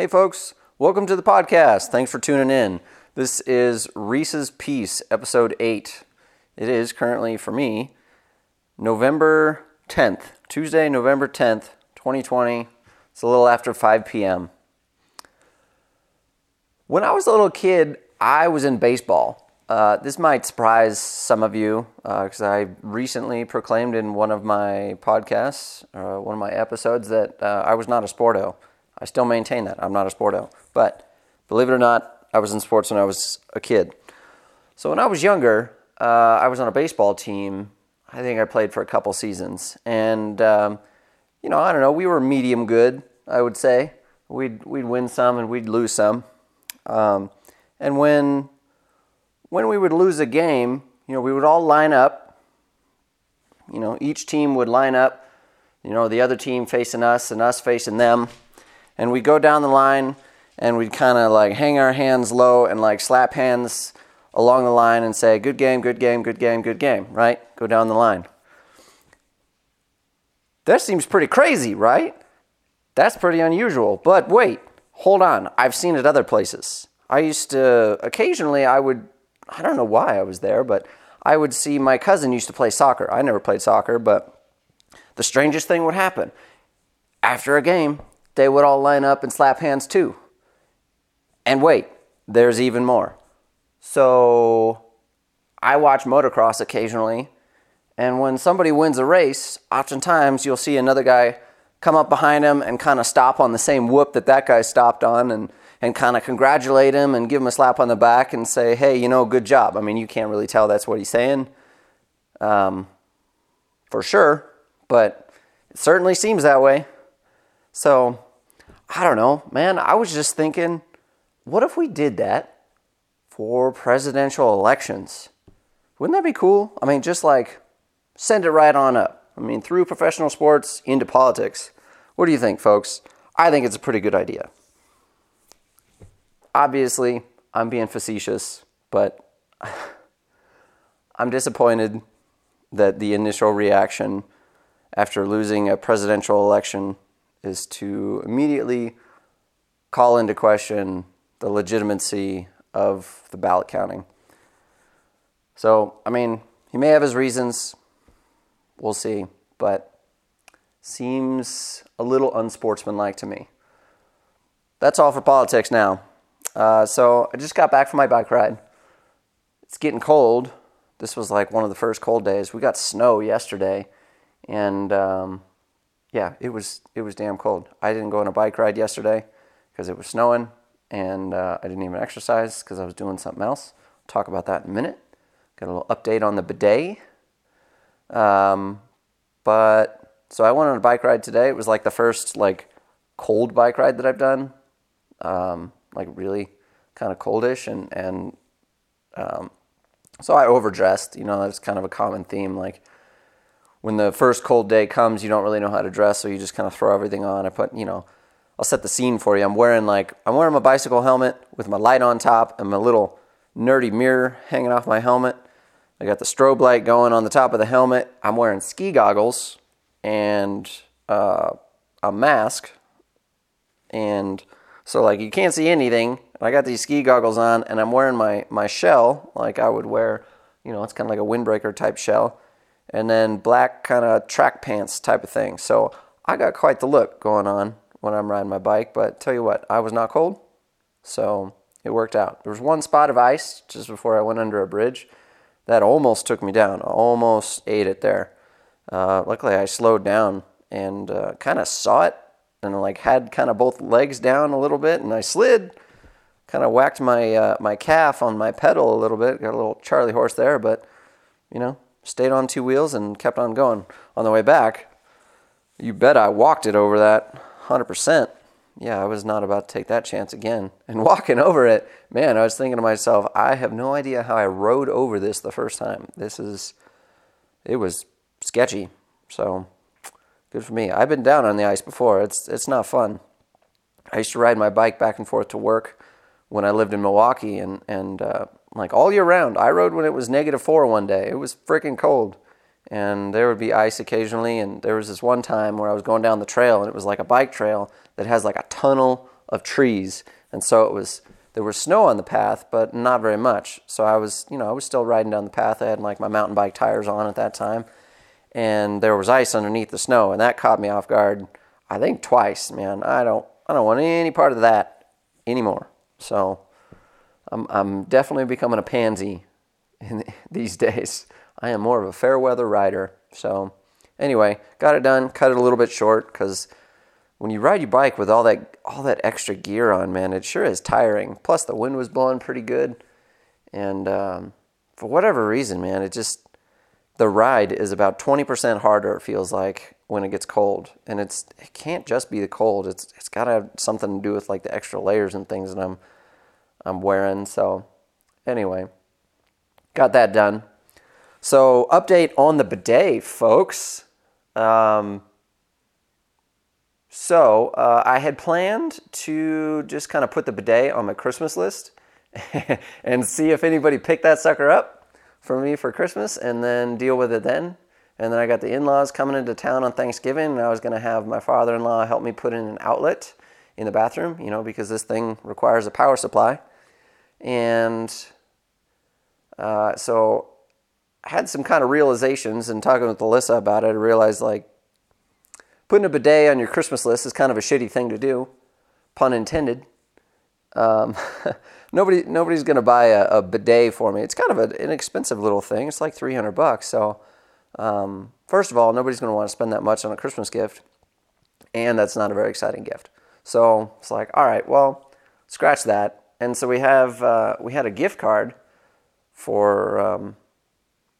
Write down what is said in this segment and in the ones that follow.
Hey, folks, welcome to the podcast. Thanks for tuning in. This is Reese's Piece, episode 8. It is currently, for me, November 10th, Tuesday, November 10th, 2020. It's a little after 5 p.m. When I was a little kid, I was in baseball. Uh, this might surprise some of you because uh, I recently proclaimed in one of my podcasts, uh, one of my episodes, that uh, I was not a sporto. I still maintain that I'm not a sporto. But believe it or not, I was in sports when I was a kid. So when I was younger, uh, I was on a baseball team. I think I played for a couple seasons, and um, you know, I don't know, we were medium good. I would say we'd we'd win some and we'd lose some. Um, and when when we would lose a game, you know, we would all line up. You know, each team would line up, you know, the other team facing us and us facing them. And we'd go down the line and we'd kind of like hang our hands low and like slap hands along the line and say, good game, good game, good game, good game, right? Go down the line. That seems pretty crazy, right? That's pretty unusual. But wait, hold on. I've seen it other places. I used to, occasionally, I would I don't know why I was there, but I would see my cousin used to play soccer. I never played soccer, but the strangest thing would happen. After a game, they would all line up and slap hands too. And wait, there's even more. So I watch motocross occasionally, and when somebody wins a race, oftentimes you'll see another guy come up behind him and kind of stop on the same whoop that that guy stopped on and and kind of congratulate him and give him a slap on the back and say, hey, you know, good job. I mean, you can't really tell that's what he's saying um, for sure, but it certainly seems that way. So, I don't know, man. I was just thinking, what if we did that for presidential elections? Wouldn't that be cool? I mean, just like send it right on up. I mean, through professional sports into politics. What do you think, folks? I think it's a pretty good idea obviously, I'm being facetious, but I'm disappointed that the initial reaction after losing a presidential election is to immediately call into question the legitimacy of the ballot counting. So, I mean, he may have his reasons. We'll see. But seems a little unsportsmanlike to me. That's all for politics now. Uh, so I just got back from my bike ride. It's getting cold. This was like one of the first cold days. We got snow yesterday, and um, yeah, it was it was damn cold. I didn't go on a bike ride yesterday because it was snowing, and uh, I didn't even exercise because I was doing something else. Talk about that in a minute. Got a little update on the bidet. Um, but so I went on a bike ride today. It was like the first like cold bike ride that I've done. Um, like really kind of coldish and and um, so I overdressed. You know, that's kind of a common theme. Like when the first cold day comes, you don't really know how to dress, so you just kind of throw everything on. I put, you know, I'll set the scene for you. I'm wearing like I'm wearing my bicycle helmet with my light on top and my little nerdy mirror hanging off my helmet. I got the strobe light going on the top of the helmet. I'm wearing ski goggles and uh, a mask and so like you can't see anything. I got these ski goggles on and I'm wearing my, my shell like I would wear, you know, it's kind of like a windbreaker type shell. And then black kind of track pants type of thing. So I got quite the look going on when I'm riding my bike. But tell you what, I was not cold. So it worked out. There was one spot of ice just before I went under a bridge that almost took me down. Almost ate it there. Uh, luckily, I slowed down and uh, kind of saw it and like had kind of both legs down a little bit, and I slid, kind of whacked my uh, my calf on my pedal a little bit. Got a little Charlie horse there, but you know, stayed on two wheels and kept on going. On the way back, you bet I walked it over that, hundred percent. Yeah, I was not about to take that chance again. And walking over it, man, I was thinking to myself, I have no idea how I rode over this the first time. This is, it was sketchy. So Good for me. I've been down on the ice before. It's it's not fun. I used to ride my bike back and forth to work when I lived in Milwaukee, and and uh, like all year round. I rode when it was negative four one day. It was freaking cold, and there would be ice occasionally. And there was this one time where I was going down the trail, and it was like a bike trail that has like a tunnel of trees, and so it was there was snow on the path, but not very much. So I was, you know, I was still riding down the path. I had like my mountain bike tires on at that time, and there was ice underneath the snow, and that caught me off guard. I think twice, man. I don't, I don't want any part of that anymore. So I'm, I'm definitely becoming a pansy in these days. I am more of a fair weather rider. So anyway, got it done. Cut it a little bit short because when you ride your bike with all that all that extra gear on, man, it sure is tiring. Plus the wind was blowing pretty good, and um, for whatever reason, man, it just the ride is about twenty percent harder. It feels like when it gets cold, and it's it can't just be the cold. It's it's got to have something to do with like the extra layers and things that I'm I'm wearing. So anyway, got that done. So update on the bidet, folks. Um, so uh, I had planned to just kind of put the bidet on my Christmas list and see if anybody picked that sucker up for me for Christmas and then deal with it then. And then I got the in laws coming into town on Thanksgiving, and I was going to have my father in law help me put in an outlet in the bathroom, you know, because this thing requires a power supply. And uh, so I had some kind of realizations and talking with Alyssa about it, I realized like putting a bidet on your Christmas list is kind of a shitty thing to do, pun intended. Um, nobody, nobody's going to buy a, a, bidet for me. It's kind of an inexpensive little thing. It's like 300 bucks. So, um, first of all, nobody's going to want to spend that much on a Christmas gift, and that's not a very exciting gift. So it's like, all right, well, scratch that. And so we have uh, we had a gift card for um,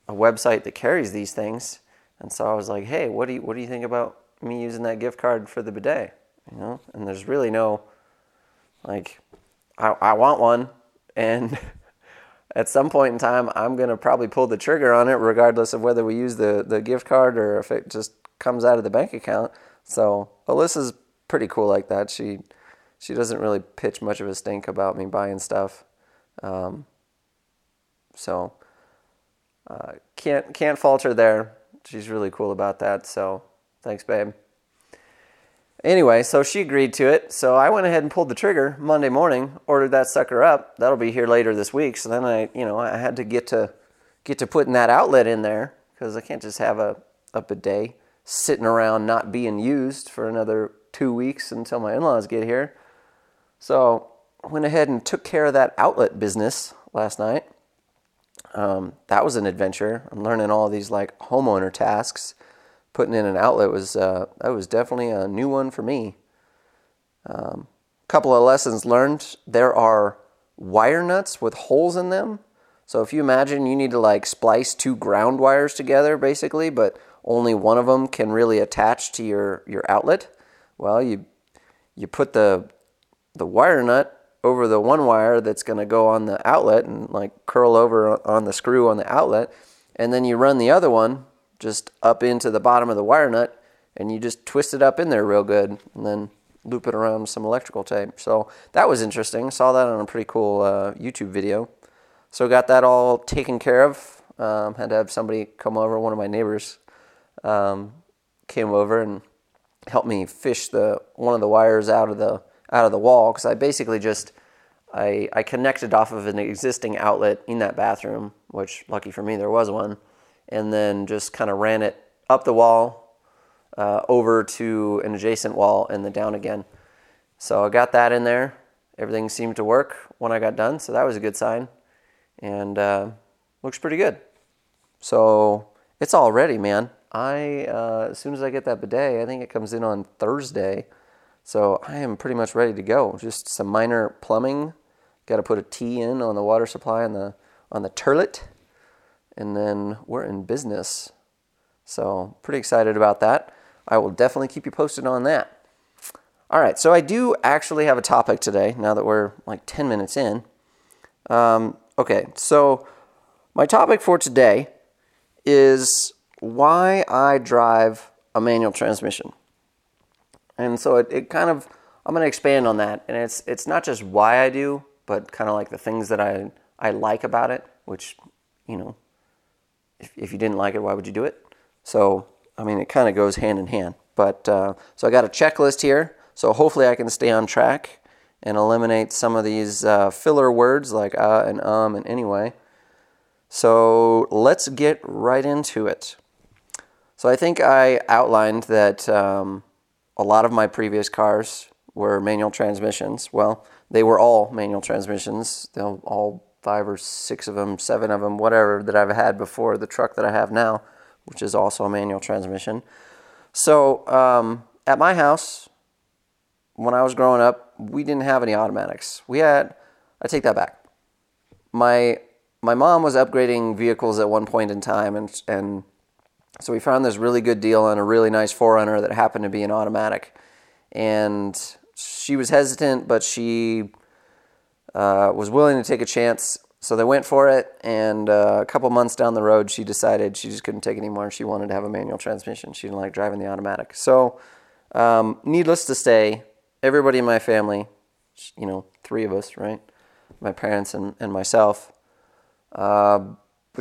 a website that carries these things, and so I was like, hey, what do you what do you think about me using that gift card for the bidet, you know? And there's really no, like, I, I want one, and at some point in time, I'm gonna probably pull the trigger on it, regardless of whether we use the the gift card or if it just comes out of the bank account. So Alyssa's pretty cool like that. She she doesn't really pitch much of a stink about me buying stuff. Um, so uh, can't can't falter there. She's really cool about that. So Thanks, babe. Anyway, so she agreed to it. So I went ahead and pulled the trigger Monday morning, ordered that sucker up. That'll be here later this week. So then I, you know, I had to get to get to putting that outlet in there because I can't just have a bidet sitting around not being used for another two weeks until my in-laws get here. So went ahead and took care of that outlet business last night. Um, that was an adventure. I'm learning all these like homeowner tasks putting in an outlet was uh, that was definitely a new one for me. A um, couple of lessons learned: there are wire nuts with holes in them. So if you imagine you need to like splice two ground wires together, basically, but only one of them can really attach to your your outlet. Well, you you put the the wire nut over the one wire that's going to go on the outlet and like curl over on the screw on the outlet, and then you run the other one just up into the bottom of the wire nut and you just twist it up in there real good and then loop it around with some electrical tape. So that was interesting. Saw that on a pretty cool uh, YouTube video. So got that all taken care of. Um, had to have somebody come over. One of my neighbors um, came over and helped me fish the one of the wires out of the out of the wall because I basically just I, I connected off of an existing outlet in that bathroom, which lucky for me there was one and then just kind of ran it up the wall, uh, over to an adjacent wall, and then down again. So I got that in there. Everything seemed to work when I got done, so that was a good sign, and uh, looks pretty good. So it's all ready, man. I uh, as soon as I get that bidet, I think it comes in on Thursday. So I am pretty much ready to go. Just some minor plumbing. Got to put a T in on the water supply on the on the turlet and then we're in business. So, pretty excited about that. I will definitely keep you posted on that. All right, so I do actually have a topic today now that we're like 10 minutes in. Um, okay, so my topic for today is why I drive a manual transmission. And so it, it kind of, I'm going to expand on that. And it's, it's not just why I do, but kind of like the things that I, I like about it, which, you know, if, if you didn't like it, why would you do it? So, I mean, it kind of goes hand in hand. But uh, so I got a checklist here. So hopefully I can stay on track and eliminate some of these uh, filler words like uh and um and anyway. So let's get right into it. So I think I outlined that um, a lot of my previous cars were manual transmissions. Well, they were all manual transmissions. They'll all five or six of them, seven of them, whatever that I've had before the truck that I have now, which is also a manual transmission. So um, at my house, when I was growing up, we didn't have any automatics. We had, I take that back. My my mom was upgrading vehicles at one point in time, and and so we found this really good deal on a really nice 4Runner that happened to be an automatic, and she was hesitant, but she uh, was willing to take a chance. So they went for it, and uh, a couple months down the road, she decided she just couldn't take it anymore. She wanted to have a manual transmission. She didn't like driving the automatic. So, um, needless to say, everybody in my family, you know, three of us, right? My parents and, and myself, uh,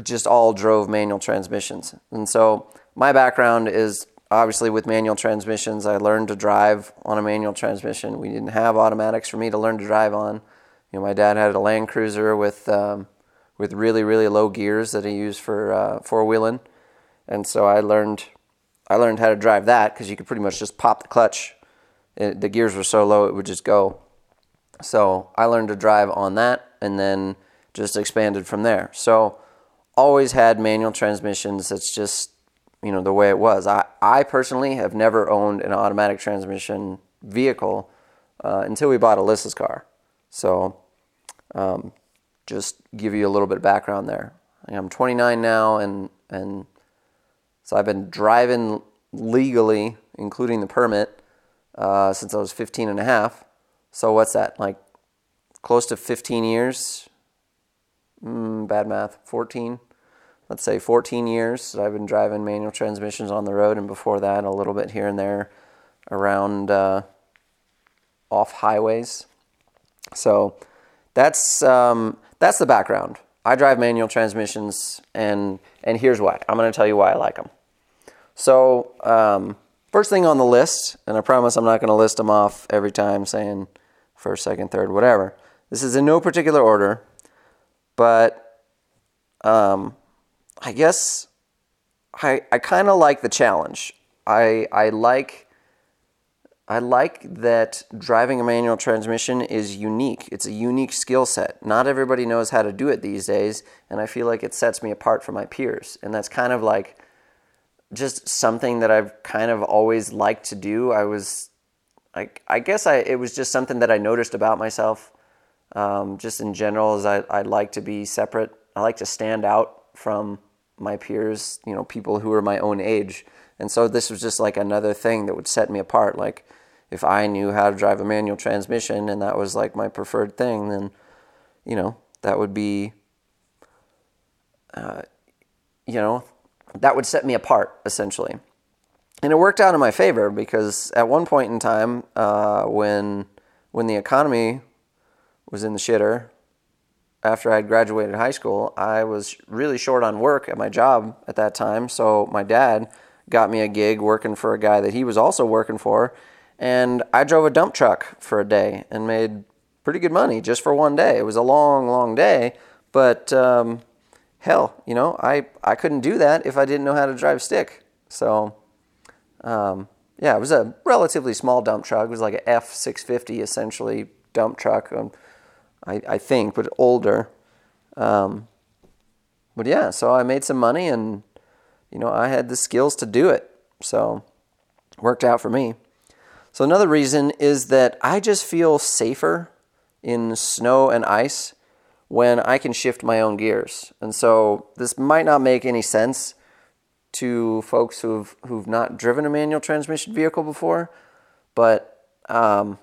just all drove manual transmissions. And so my background is obviously with manual transmissions. I learned to drive on a manual transmission. We didn't have automatics for me to learn to drive on. You know, my dad had a Land Cruiser with um, with really really low gears that he used for uh, four wheeling, and so I learned I learned how to drive that because you could pretty much just pop the clutch. It, the gears were so low it would just go. So I learned to drive on that, and then just expanded from there. So always had manual transmissions. That's just you know the way it was. I I personally have never owned an automatic transmission vehicle uh, until we bought Alyssa's car. So, um, just give you a little bit of background there. I'm 29 now, and and so I've been driving legally, including the permit, uh, since I was 15 and a half. So what's that like? Close to 15 years. Mm, bad math. 14. Let's say 14 years. That I've been driving manual transmissions on the road, and before that, a little bit here and there around uh, off highways. So that's um, that's the background. I drive manual transmissions, and and here's why. I'm going to tell you why I like them. So um, first thing on the list, and I promise I'm not going to list them off every time, saying first, second, third, whatever. This is in no particular order, but um, I guess I I kind of like the challenge. I I like I like that driving a manual transmission is unique. It's a unique skill set. Not everybody knows how to do it these days, and I feel like it sets me apart from my peers. And that's kind of like just something that I've kind of always liked to do. I was, I, I guess I, it was just something that I noticed about myself. Um, just in general, is I, I like to be separate. I like to stand out from my peers, you know, people who are my own age. And so this was just like another thing that would set me apart. Like, if I knew how to drive a manual transmission and that was like my preferred thing, then you know that would be, uh, you know, that would set me apart essentially. And it worked out in my favor because at one point in time, uh, when when the economy was in the shitter, after I had graduated high school, I was really short on work at my job at that time. So my dad got me a gig working for a guy that he was also working for and I drove a dump truck for a day and made pretty good money just for one day. It was a long, long day, but um, hell, you know, I, I couldn't do that if I didn't know how to drive stick. So, um, yeah, it was a relatively small dump truck. It was like an F six fifty essentially dump truck. Um, I, I think, but older. Um, but yeah, so I made some money and you know I had the skills to do it. So worked out for me. So, another reason is that I just feel safer in snow and ice when I can shift my own gears. And so, this might not make any sense to folks who've, who've not driven a manual transmission vehicle before, but um,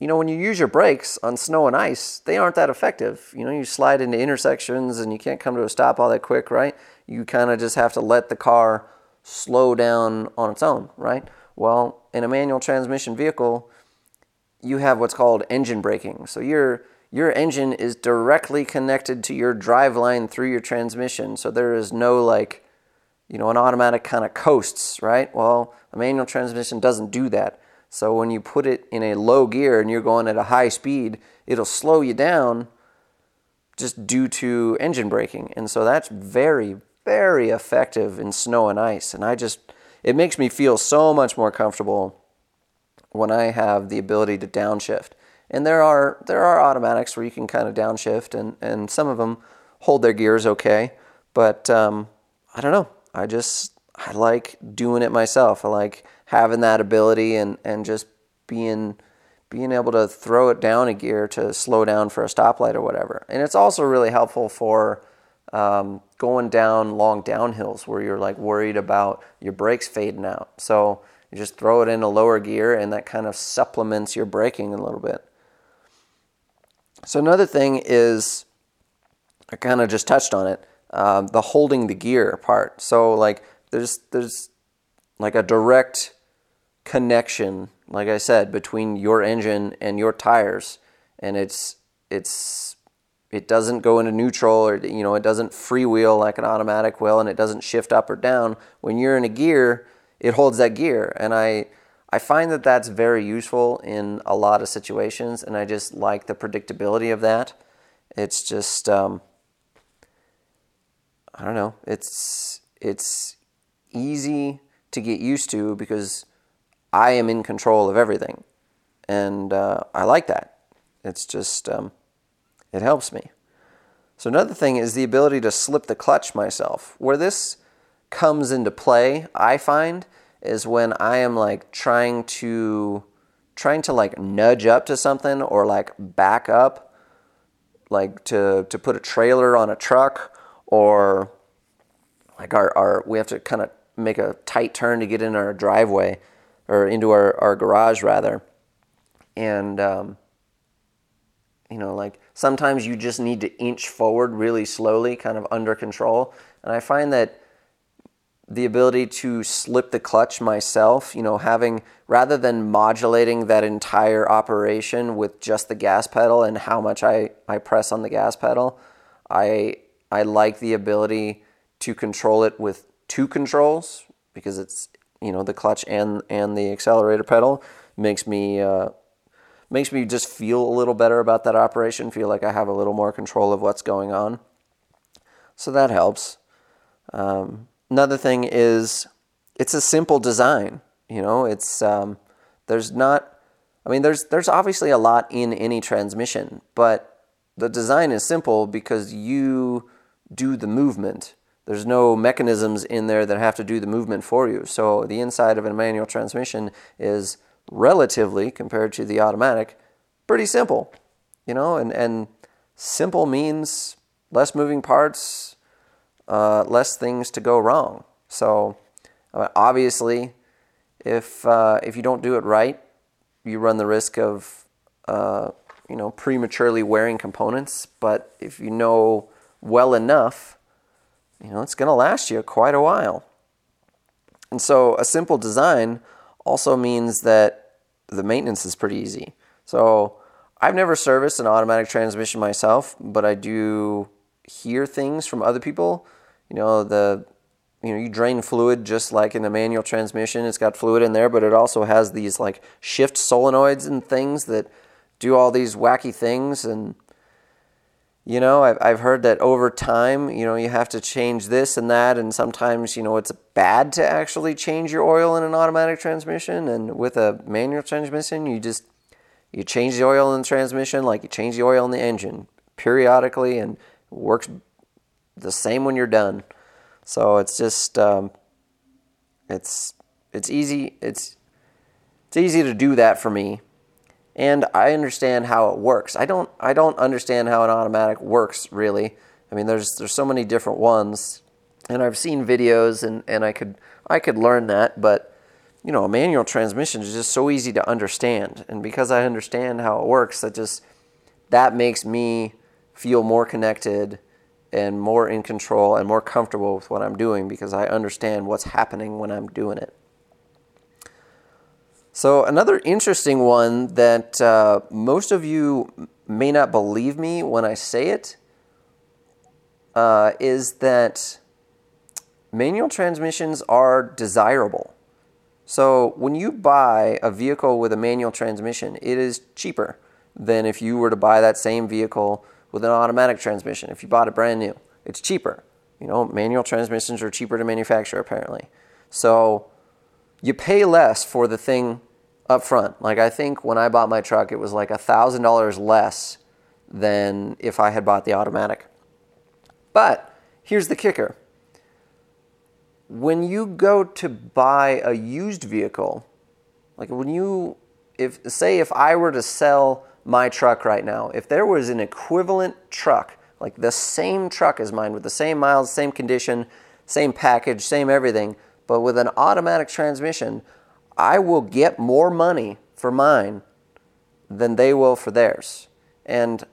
you know, when you use your brakes on snow and ice, they aren't that effective. You know, you slide into intersections and you can't come to a stop all that quick, right? You kind of just have to let the car slow down on its own, right? Well, in a manual transmission vehicle, you have what's called engine braking. So your your engine is directly connected to your drive line through your transmission. So there is no like, you know, an automatic kind of coasts, right? Well, a manual transmission doesn't do that. So when you put it in a low gear and you're going at a high speed, it'll slow you down just due to engine braking. And so that's very, very effective in snow and ice. And I just, it makes me feel so much more comfortable when I have the ability to downshift. And there are there are automatics where you can kind of downshift, and and some of them hold their gears okay. But um, I don't know. I just I like doing it myself. I like having that ability and and just being being able to throw it down a gear to slow down for a stoplight or whatever. And it's also really helpful for um, going down long downhills where you're like worried about your brakes fading out. So you just throw it in a lower gear and that kind of supplements your braking a little bit. So another thing is, I kind of just touched on it, um, the holding the gear part. So like there's there's like a direct connection, like I said, between your engine and your tires, and it's it's it doesn't go into neutral or you know it doesn't freewheel like an automatic will, and it doesn't shift up or down. When you're in a gear, it holds that gear, and I I find that that's very useful in a lot of situations, and I just like the predictability of that. It's just um, I don't know. It's it's easy to get used to because I am in control of everything, and uh, I like that. It's just um, it helps me. So another thing is the ability to slip the clutch myself. Where this comes into play, I find, is when I am like trying to trying to like nudge up to something or like back up, like to to put a trailer on a truck or like our, our we have to kind of make a tight turn to get in our driveway or into our, our garage rather. And um, you know, like sometimes you just need to inch forward really slowly, kind of under control. And I find that the ability to slip the clutch myself, you know, having rather than modulating that entire operation with just the gas pedal and how much I, I press on the gas pedal, I I like the ability to control it with two controls because it's you know the clutch and and the accelerator pedal makes me uh, makes me just feel a little better about that operation. Feel like I have a little more control of what's going on, so that helps. Um, another thing is it's a simple design. You know, it's um, there's not. I mean, there's there's obviously a lot in any transmission, but the design is simple because you do the movement. There's no mechanisms in there that have to do the movement for you. So the inside of a manual transmission is relatively, compared to the automatic, pretty simple. You know, and, and simple means less moving parts, uh, less things to go wrong. So, obviously, if uh, if you don't do it right, you run the risk of uh, you know prematurely wearing components. But if you know well enough, you know it's going to last you quite a while. And so, a simple design also means that the maintenance is pretty easy. So, I've never serviced an automatic transmission myself, but I do hear things from other people you know the you know you drain fluid just like in a manual transmission it's got fluid in there but it also has these like shift solenoids and things that do all these wacky things and you know I've, I've heard that over time you know you have to change this and that and sometimes you know it's bad to actually change your oil in an automatic transmission and with a manual transmission you just you change the oil in the transmission like you change the oil in the engine periodically and works the same when you're done. So it's just um, it's it's easy it's it's easy to do that for me. And I understand how it works. I don't I don't understand how an automatic works really. I mean there's there's so many different ones and I've seen videos and, and I could I could learn that, but you know, a manual transmission is just so easy to understand. And because I understand how it works, that just that makes me feel more connected and more in control and more comfortable with what I'm doing because I understand what's happening when I'm doing it. So, another interesting one that uh, most of you may not believe me when I say it uh, is that manual transmissions are desirable. So when you buy a vehicle with a manual transmission, it is cheaper than if you were to buy that same vehicle with an automatic transmission. If you bought it brand new, it's cheaper. You know, manual transmissions are cheaper to manufacture apparently. So you pay less for the thing up front. Like I think when I bought my truck, it was like $1,000 less than if I had bought the automatic. But here's the kicker. When you go to buy a used vehicle, like when you if say if I were to sell my truck right now, if there was an equivalent truck, like the same truck as mine with the same miles, same condition, same package, same everything, but with an automatic transmission, I will get more money for mine than they will for theirs. And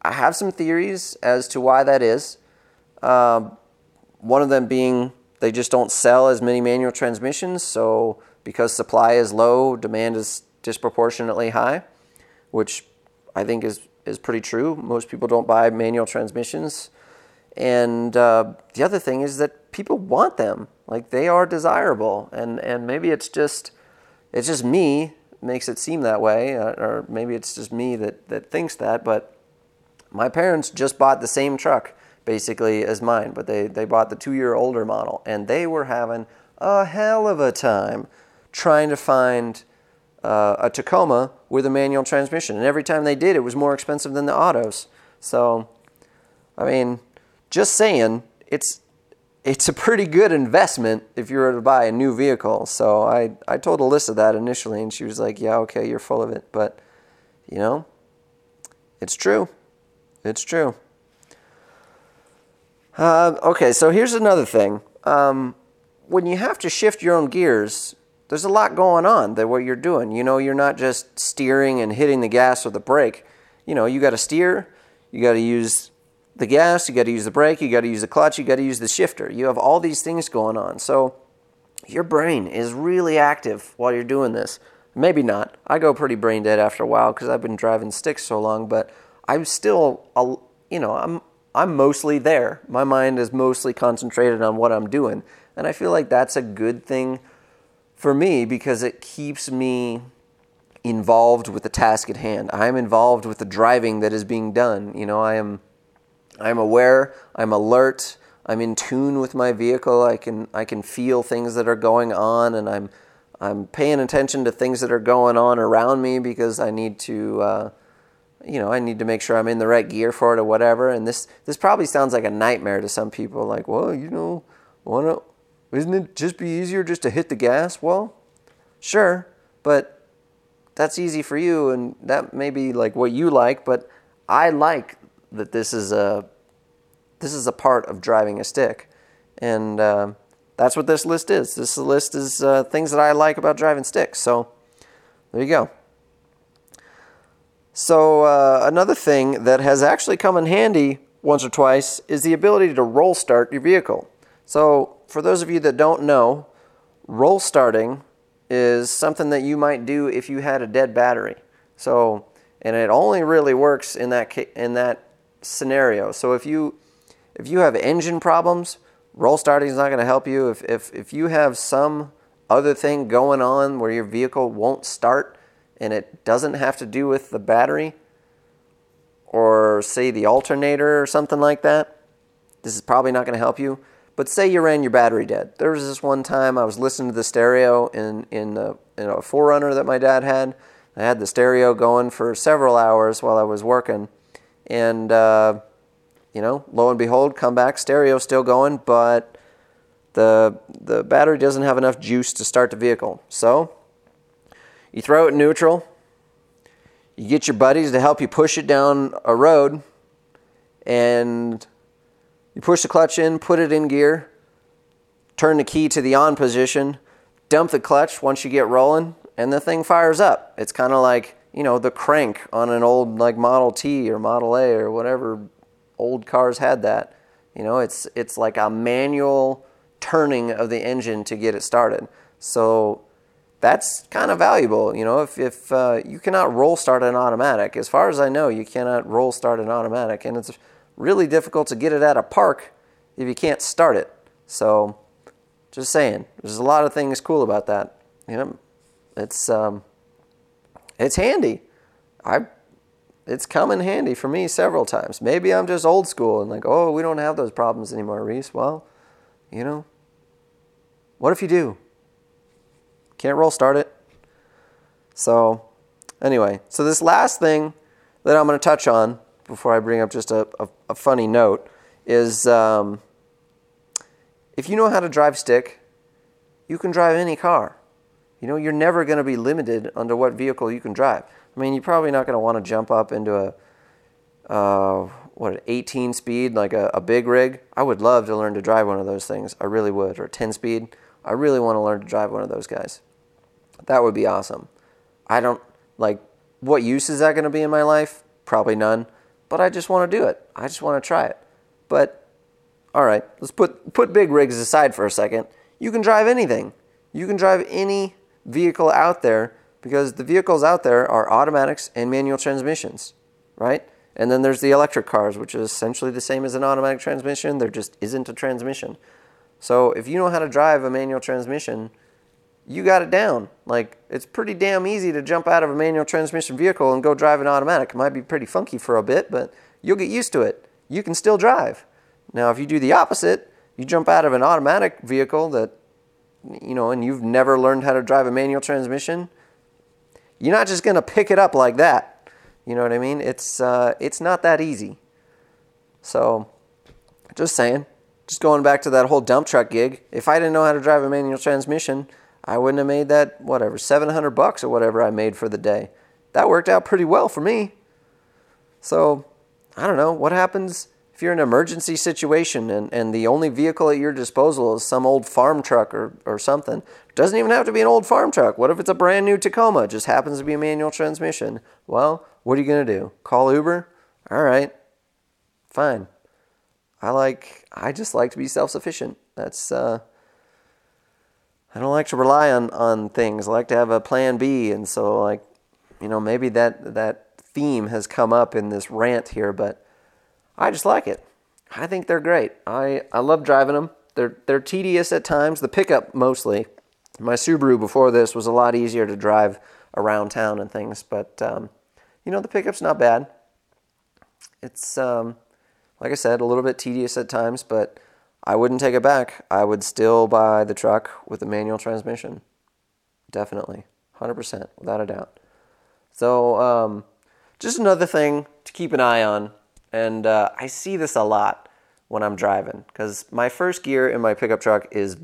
I have some theories as to why that is. Uh, one of them being they just don't sell as many manual transmissions, so because supply is low, demand is disproportionately high, which I think is is pretty true. Most people don't buy manual transmissions, and uh, the other thing is that people want them. Like they are desirable, and and maybe it's just it's just me makes it seem that way, uh, or maybe it's just me that that thinks that. But my parents just bought the same truck basically as mine, but they, they bought the two year older model and they were having a hell of a time trying to find uh, a Tacoma with a manual transmission. And every time they did, it was more expensive than the autos. So, I mean, just saying, it's it's a pretty good investment if you were to buy a new vehicle. So I, I told Alyssa that initially, and she was like, Yeah, okay, you're full of it. But, you know, it's true. It's true. Uh, okay, so here's another thing. Um, when you have to shift your own gears, there's a lot going on that what you're doing. You know, you're not just steering and hitting the gas or the brake. You know, you got to steer, you got to use the gas, you got to use the brake, you got to use the clutch, you got to use the shifter. You have all these things going on. So your brain is really active while you're doing this. Maybe not. I go pretty brain dead after a while because I've been driving sticks so long, but I'm still, you know, I'm I'm mostly there. My mind is mostly concentrated on what I'm doing. And I feel like that's a good thing for me because it keeps me involved with the task at hand. I'm involved with the driving that is being done. You know, I am I'm aware, I'm alert, I'm in tune with my vehicle. I can I can feel things that are going on and I'm I'm paying attention to things that are going on around me because I need to uh, you know, I need to make sure I'm in the right gear for it or whatever. And this this probably sounds like a nightmare to some people. Like, well, you know, wanna isn't it just be easier just to hit the gas? Well, sure, but that's easy for you, and that may be like what you like. But I like that this is a this is a part of driving a stick, and uh, that's what this list is. This list is uh, things that I like about driving sticks. So there you go. So, uh, another thing that has actually come in handy once or twice is the ability to roll start your vehicle. So, for those of you that don't know, roll starting is something that you might do if you had a dead battery. So, and it only really works in that in that scenario. So, if you if you have engine problems, roll starting is not going to help you. If if if you have some other thing going on where your vehicle won't start, and it doesn't have to do with the battery or say the alternator or something like that, this is probably not going to help you. But say you ran your battery dead. There was this one time I was listening to the stereo in in a, in a 4Runner that my dad had. I had the stereo going for several hours while I was working, and uh, you know, lo and behold, come back, stereo still going, but the the battery doesn't have enough juice to start the vehicle. So you throw it in neutral. You get your buddies to help you push it down a road, and you push the clutch in, put it in gear, turn the key to the on position, dump the clutch once you get rolling, and the thing fires up. It's kind of like, you know, the crank on an old like Model T or Model A or whatever old cars had that. You know, it's it's like a manual turning of the engine to get it started. So that's kind of valuable. You know, if, if uh, you cannot roll start an automatic, as far as I know, you cannot roll start an automatic, and it's really difficult to get it at a park if you can't start it. So, just saying, there's a lot of things cool about that. you know, it's um, it's handy. I it's come in handy for me several times. Maybe I'm just old school and like, oh, we don't have those problems anymore, Reese. Well, you know, what if you do? Can't roll start it. So, anyway, so this last thing that I'm going to touch on before I bring up just a, a, a funny note is um, if you know how to drive stick, you can drive any car. You know, you're never going to be limited under what vehicle you can drive. I mean, you're probably not going to want to jump up into a uh, what 18 speed like a, a big rig. I would love to learn to drive one of those things. I really would. Or 10 speed. I really want to learn to drive one of those guys. That would be awesome. I don't like what use is that going to be in my life? Probably none. But I just want to do it. I just want to try it. But all right, let's put put big rigs aside for a second. You can drive anything. You can drive any vehicle out there because the vehicles out there are automatics and manual transmissions, right? And then there's the electric cars, which is essentially the same as an automatic transmission. There just isn't a transmission. So if you know how to drive a manual transmission, you got it down. Like it's pretty damn easy to jump out of a manual transmission vehicle and go drive an automatic. It might be pretty funky for a bit, but you'll get used to it. You can still drive. Now, if you do the opposite, you jump out of an automatic vehicle that you know, and you've never learned how to drive a manual transmission, you're not just going to pick it up like that. You know what I mean? It's uh, it's not that easy. So, just saying. Just going back to that whole dump truck gig. If I didn't know how to drive a manual transmission, I wouldn't have made that whatever 700 bucks or whatever I made for the day. That worked out pretty well for me. So, I don't know what happens if you're in an emergency situation and, and the only vehicle at your disposal is some old farm truck or, or something, doesn't even have to be an old farm truck. What if it's a brand new Tacoma? Just happens to be a manual transmission. Well, what are you going to do? Call Uber? All right, fine. I like, I just like to be self sufficient. That's, uh, I don't like to rely on, on things. I like to have a plan B. And so, like, you know, maybe that, that theme has come up in this rant here, but I just like it. I think they're great. I, I love driving them. They're they're tedious at times. The pickup mostly. My Subaru before this was a lot easier to drive around town and things, but um, you know the pickup's not bad. It's um, like I said, a little bit tedious at times, but I wouldn't take it back. I would still buy the truck with the manual transmission. Definitely, hundred percent, without a doubt. So um, just another thing to keep an eye on and uh, I see this a lot when I'm driving because my first gear in my pickup truck is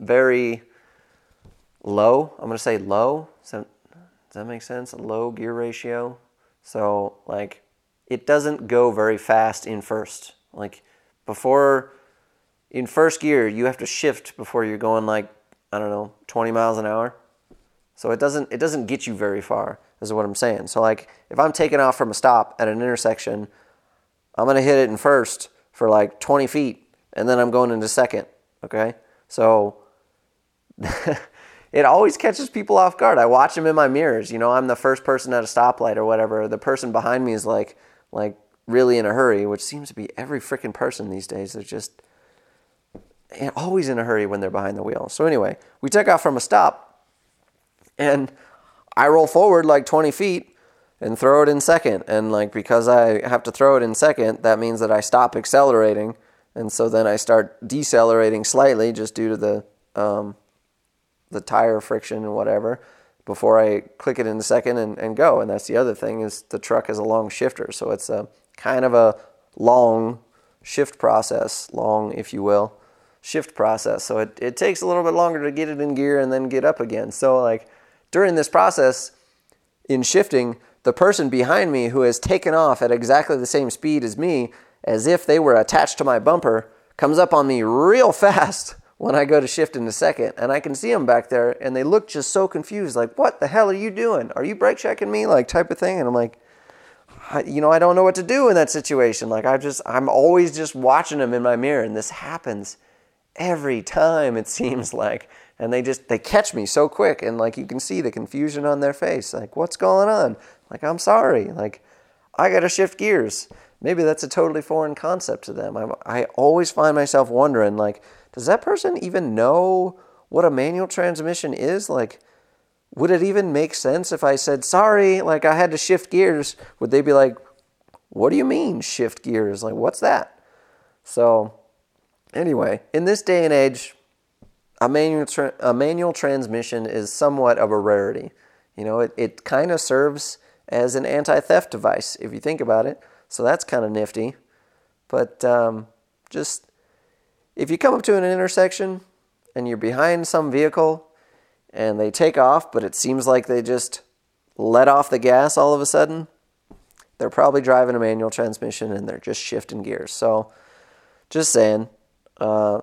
very low. I'm going to say low. Does that make sense? A low gear ratio. So, like, it doesn't go very fast in first. Like, before, in first gear, you have to shift before you're going, like, I don't know, 20 miles an hour. So it doesn't it doesn't get you very far. Is what I'm saying. So like if I'm taking off from a stop at an intersection I'm going to hit it in first for like 20 feet, and then I'm going into second. Okay? So it always catches people off guard. I watch them in my mirrors. You know, I'm the first person at a stoplight or whatever. The person behind me is like, like really in a hurry, which seems to be every freaking person these days. They're just eh, always in a hurry when they're behind the wheel. So anyway, we took off from a stop, and I roll forward like 20 feet, and throw it in second. And like because I have to throw it in second, that means that I stop accelerating, and so then I start decelerating slightly just due to the um, the tire friction and whatever before I click it in second and, and go. And that's the other thing is the truck has a long shifter, so it's a kind of a long shift process, long if you will, shift process. So it, it takes a little bit longer to get it in gear and then get up again. So like during this process in shifting, the person behind me who has taken off at exactly the same speed as me, as if they were attached to my bumper, comes up on me real fast when I go to shift into second. And I can see them back there and they look just so confused, like, what the hell are you doing? Are you brake checking me? Like, type of thing. And I'm like, you know, I don't know what to do in that situation. Like, I just, I'm always just watching them in my mirror. And this happens every time, it seems like. And they just, they catch me so quick. And like, you can see the confusion on their face. Like, what's going on? Like, I'm sorry. Like, I got to shift gears. Maybe that's a totally foreign concept to them. I, I always find myself wondering, like, does that person even know what a manual transmission is? Like, would it even make sense if I said, sorry, like I had to shift gears? Would they be like, what do you mean shift gears? Like, what's that? So, anyway, in this day and age, a manual, tra- a manual transmission is somewhat of a rarity. You know, it, it kind of serves as an anti theft device if you think about it. So that's kind of nifty. But um, just if you come up to an intersection and you're behind some vehicle and they take off, but it seems like they just let off the gas all of a sudden, they're probably driving a manual transmission and they're just shifting gears. So just saying, uh,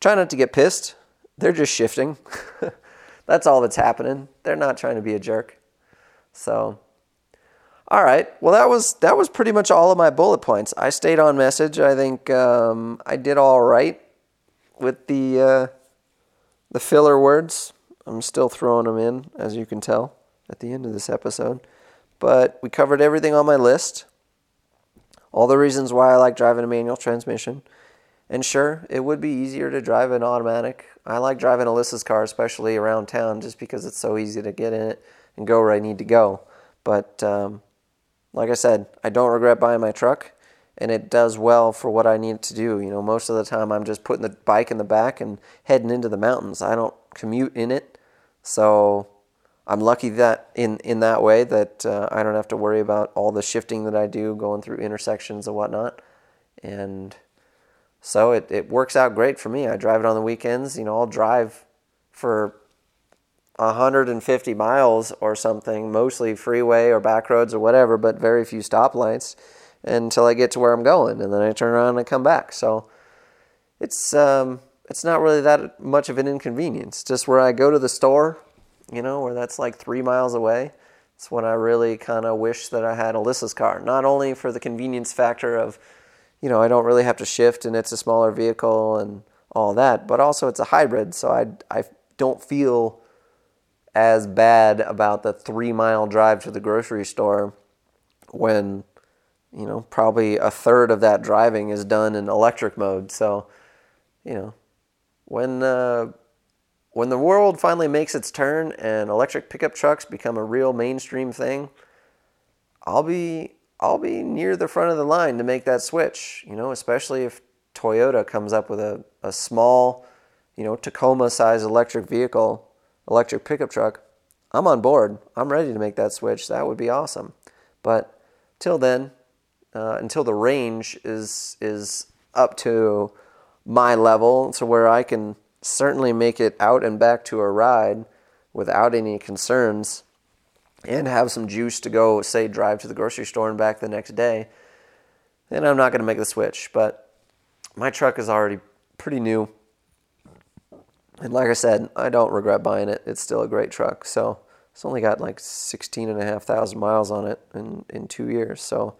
try not to get pissed. They're just shifting. that's all that's happening. They're not trying to be a jerk. So all right. Well, that was that was pretty much all of my bullet points. I stayed on message. I think um, I did all right with the uh, the filler words. I'm still throwing them in, as you can tell, at the end of this episode. But we covered everything on my list. All the reasons why I like driving a manual transmission. And sure, it would be easier to drive an automatic. I like driving Alyssa's car, especially around town, just because it's so easy to get in it and go where I need to go. But um, like I said, I don't regret buying my truck and it does well for what I need to do. You know, most of the time I'm just putting the bike in the back and heading into the mountains. I don't commute in it. So I'm lucky that in, in that way that uh, I don't have to worry about all the shifting that I do going through intersections and whatnot. And so it, it works out great for me. I drive it on the weekends. You know, I'll drive for 150 miles or something, mostly freeway or back roads or whatever, but very few stoplights until I get to where I'm going, and then I turn around and come back. So it's um, it's not really that much of an inconvenience. Just where I go to the store, you know, where that's like three miles away. It's when I really kind of wish that I had Alyssa's car. Not only for the convenience factor of, you know, I don't really have to shift and it's a smaller vehicle and all that, but also it's a hybrid, so I I don't feel as bad about the three mile drive to the grocery store when you know probably a third of that driving is done in electric mode. So you know when uh, when the world finally makes its turn and electric pickup trucks become a real mainstream thing i'll be i'll be near the front of the line to make that switch you know especially if toyota comes up with a, a small you know tacoma size electric vehicle electric pickup truck, I'm on board. I'm ready to make that switch. That would be awesome. But till then, uh, until the range is is up to my level, to where I can certainly make it out and back to a ride without any concerns, and have some juice to go, say, drive to the grocery store and back the next day, then I'm not going to make the switch. But my truck is already pretty new. And like I said, I don't regret buying it. It's still a great truck. So it's only got like 16 and a half thousand miles on it in, in two years. So,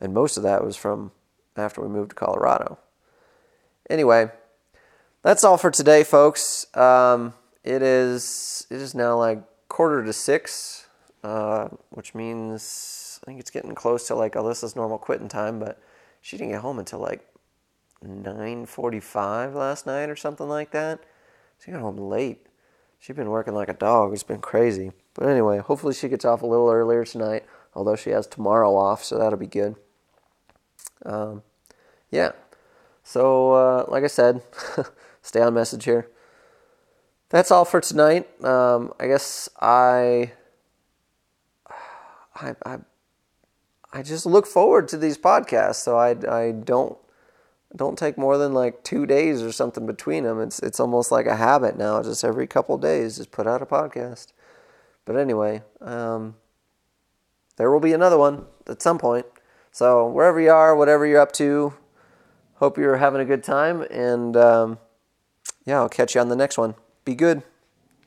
and most of that was from after we moved to Colorado. Anyway, that's all for today, folks. Um, it is it is now like quarter to six, uh, which means I think it's getting close to like Alyssa's normal quitting time, but she didn't get home until like 9:45 last night or something like that. She got home late. She's been working like a dog. It's been crazy. But anyway, hopefully she gets off a little earlier tonight, although she has tomorrow off, so that'll be good. Um, yeah. So, uh, like I said, stay on message here. That's all for tonight. Um, I guess I, I, I, I just look forward to these podcasts, so I, I don't don't take more than like two days or something between them. It's it's almost like a habit now. Just every couple days, just put out a podcast. But anyway, um, there will be another one at some point. So wherever you are, whatever you're up to, hope you're having a good time. And um, yeah, I'll catch you on the next one. Be good.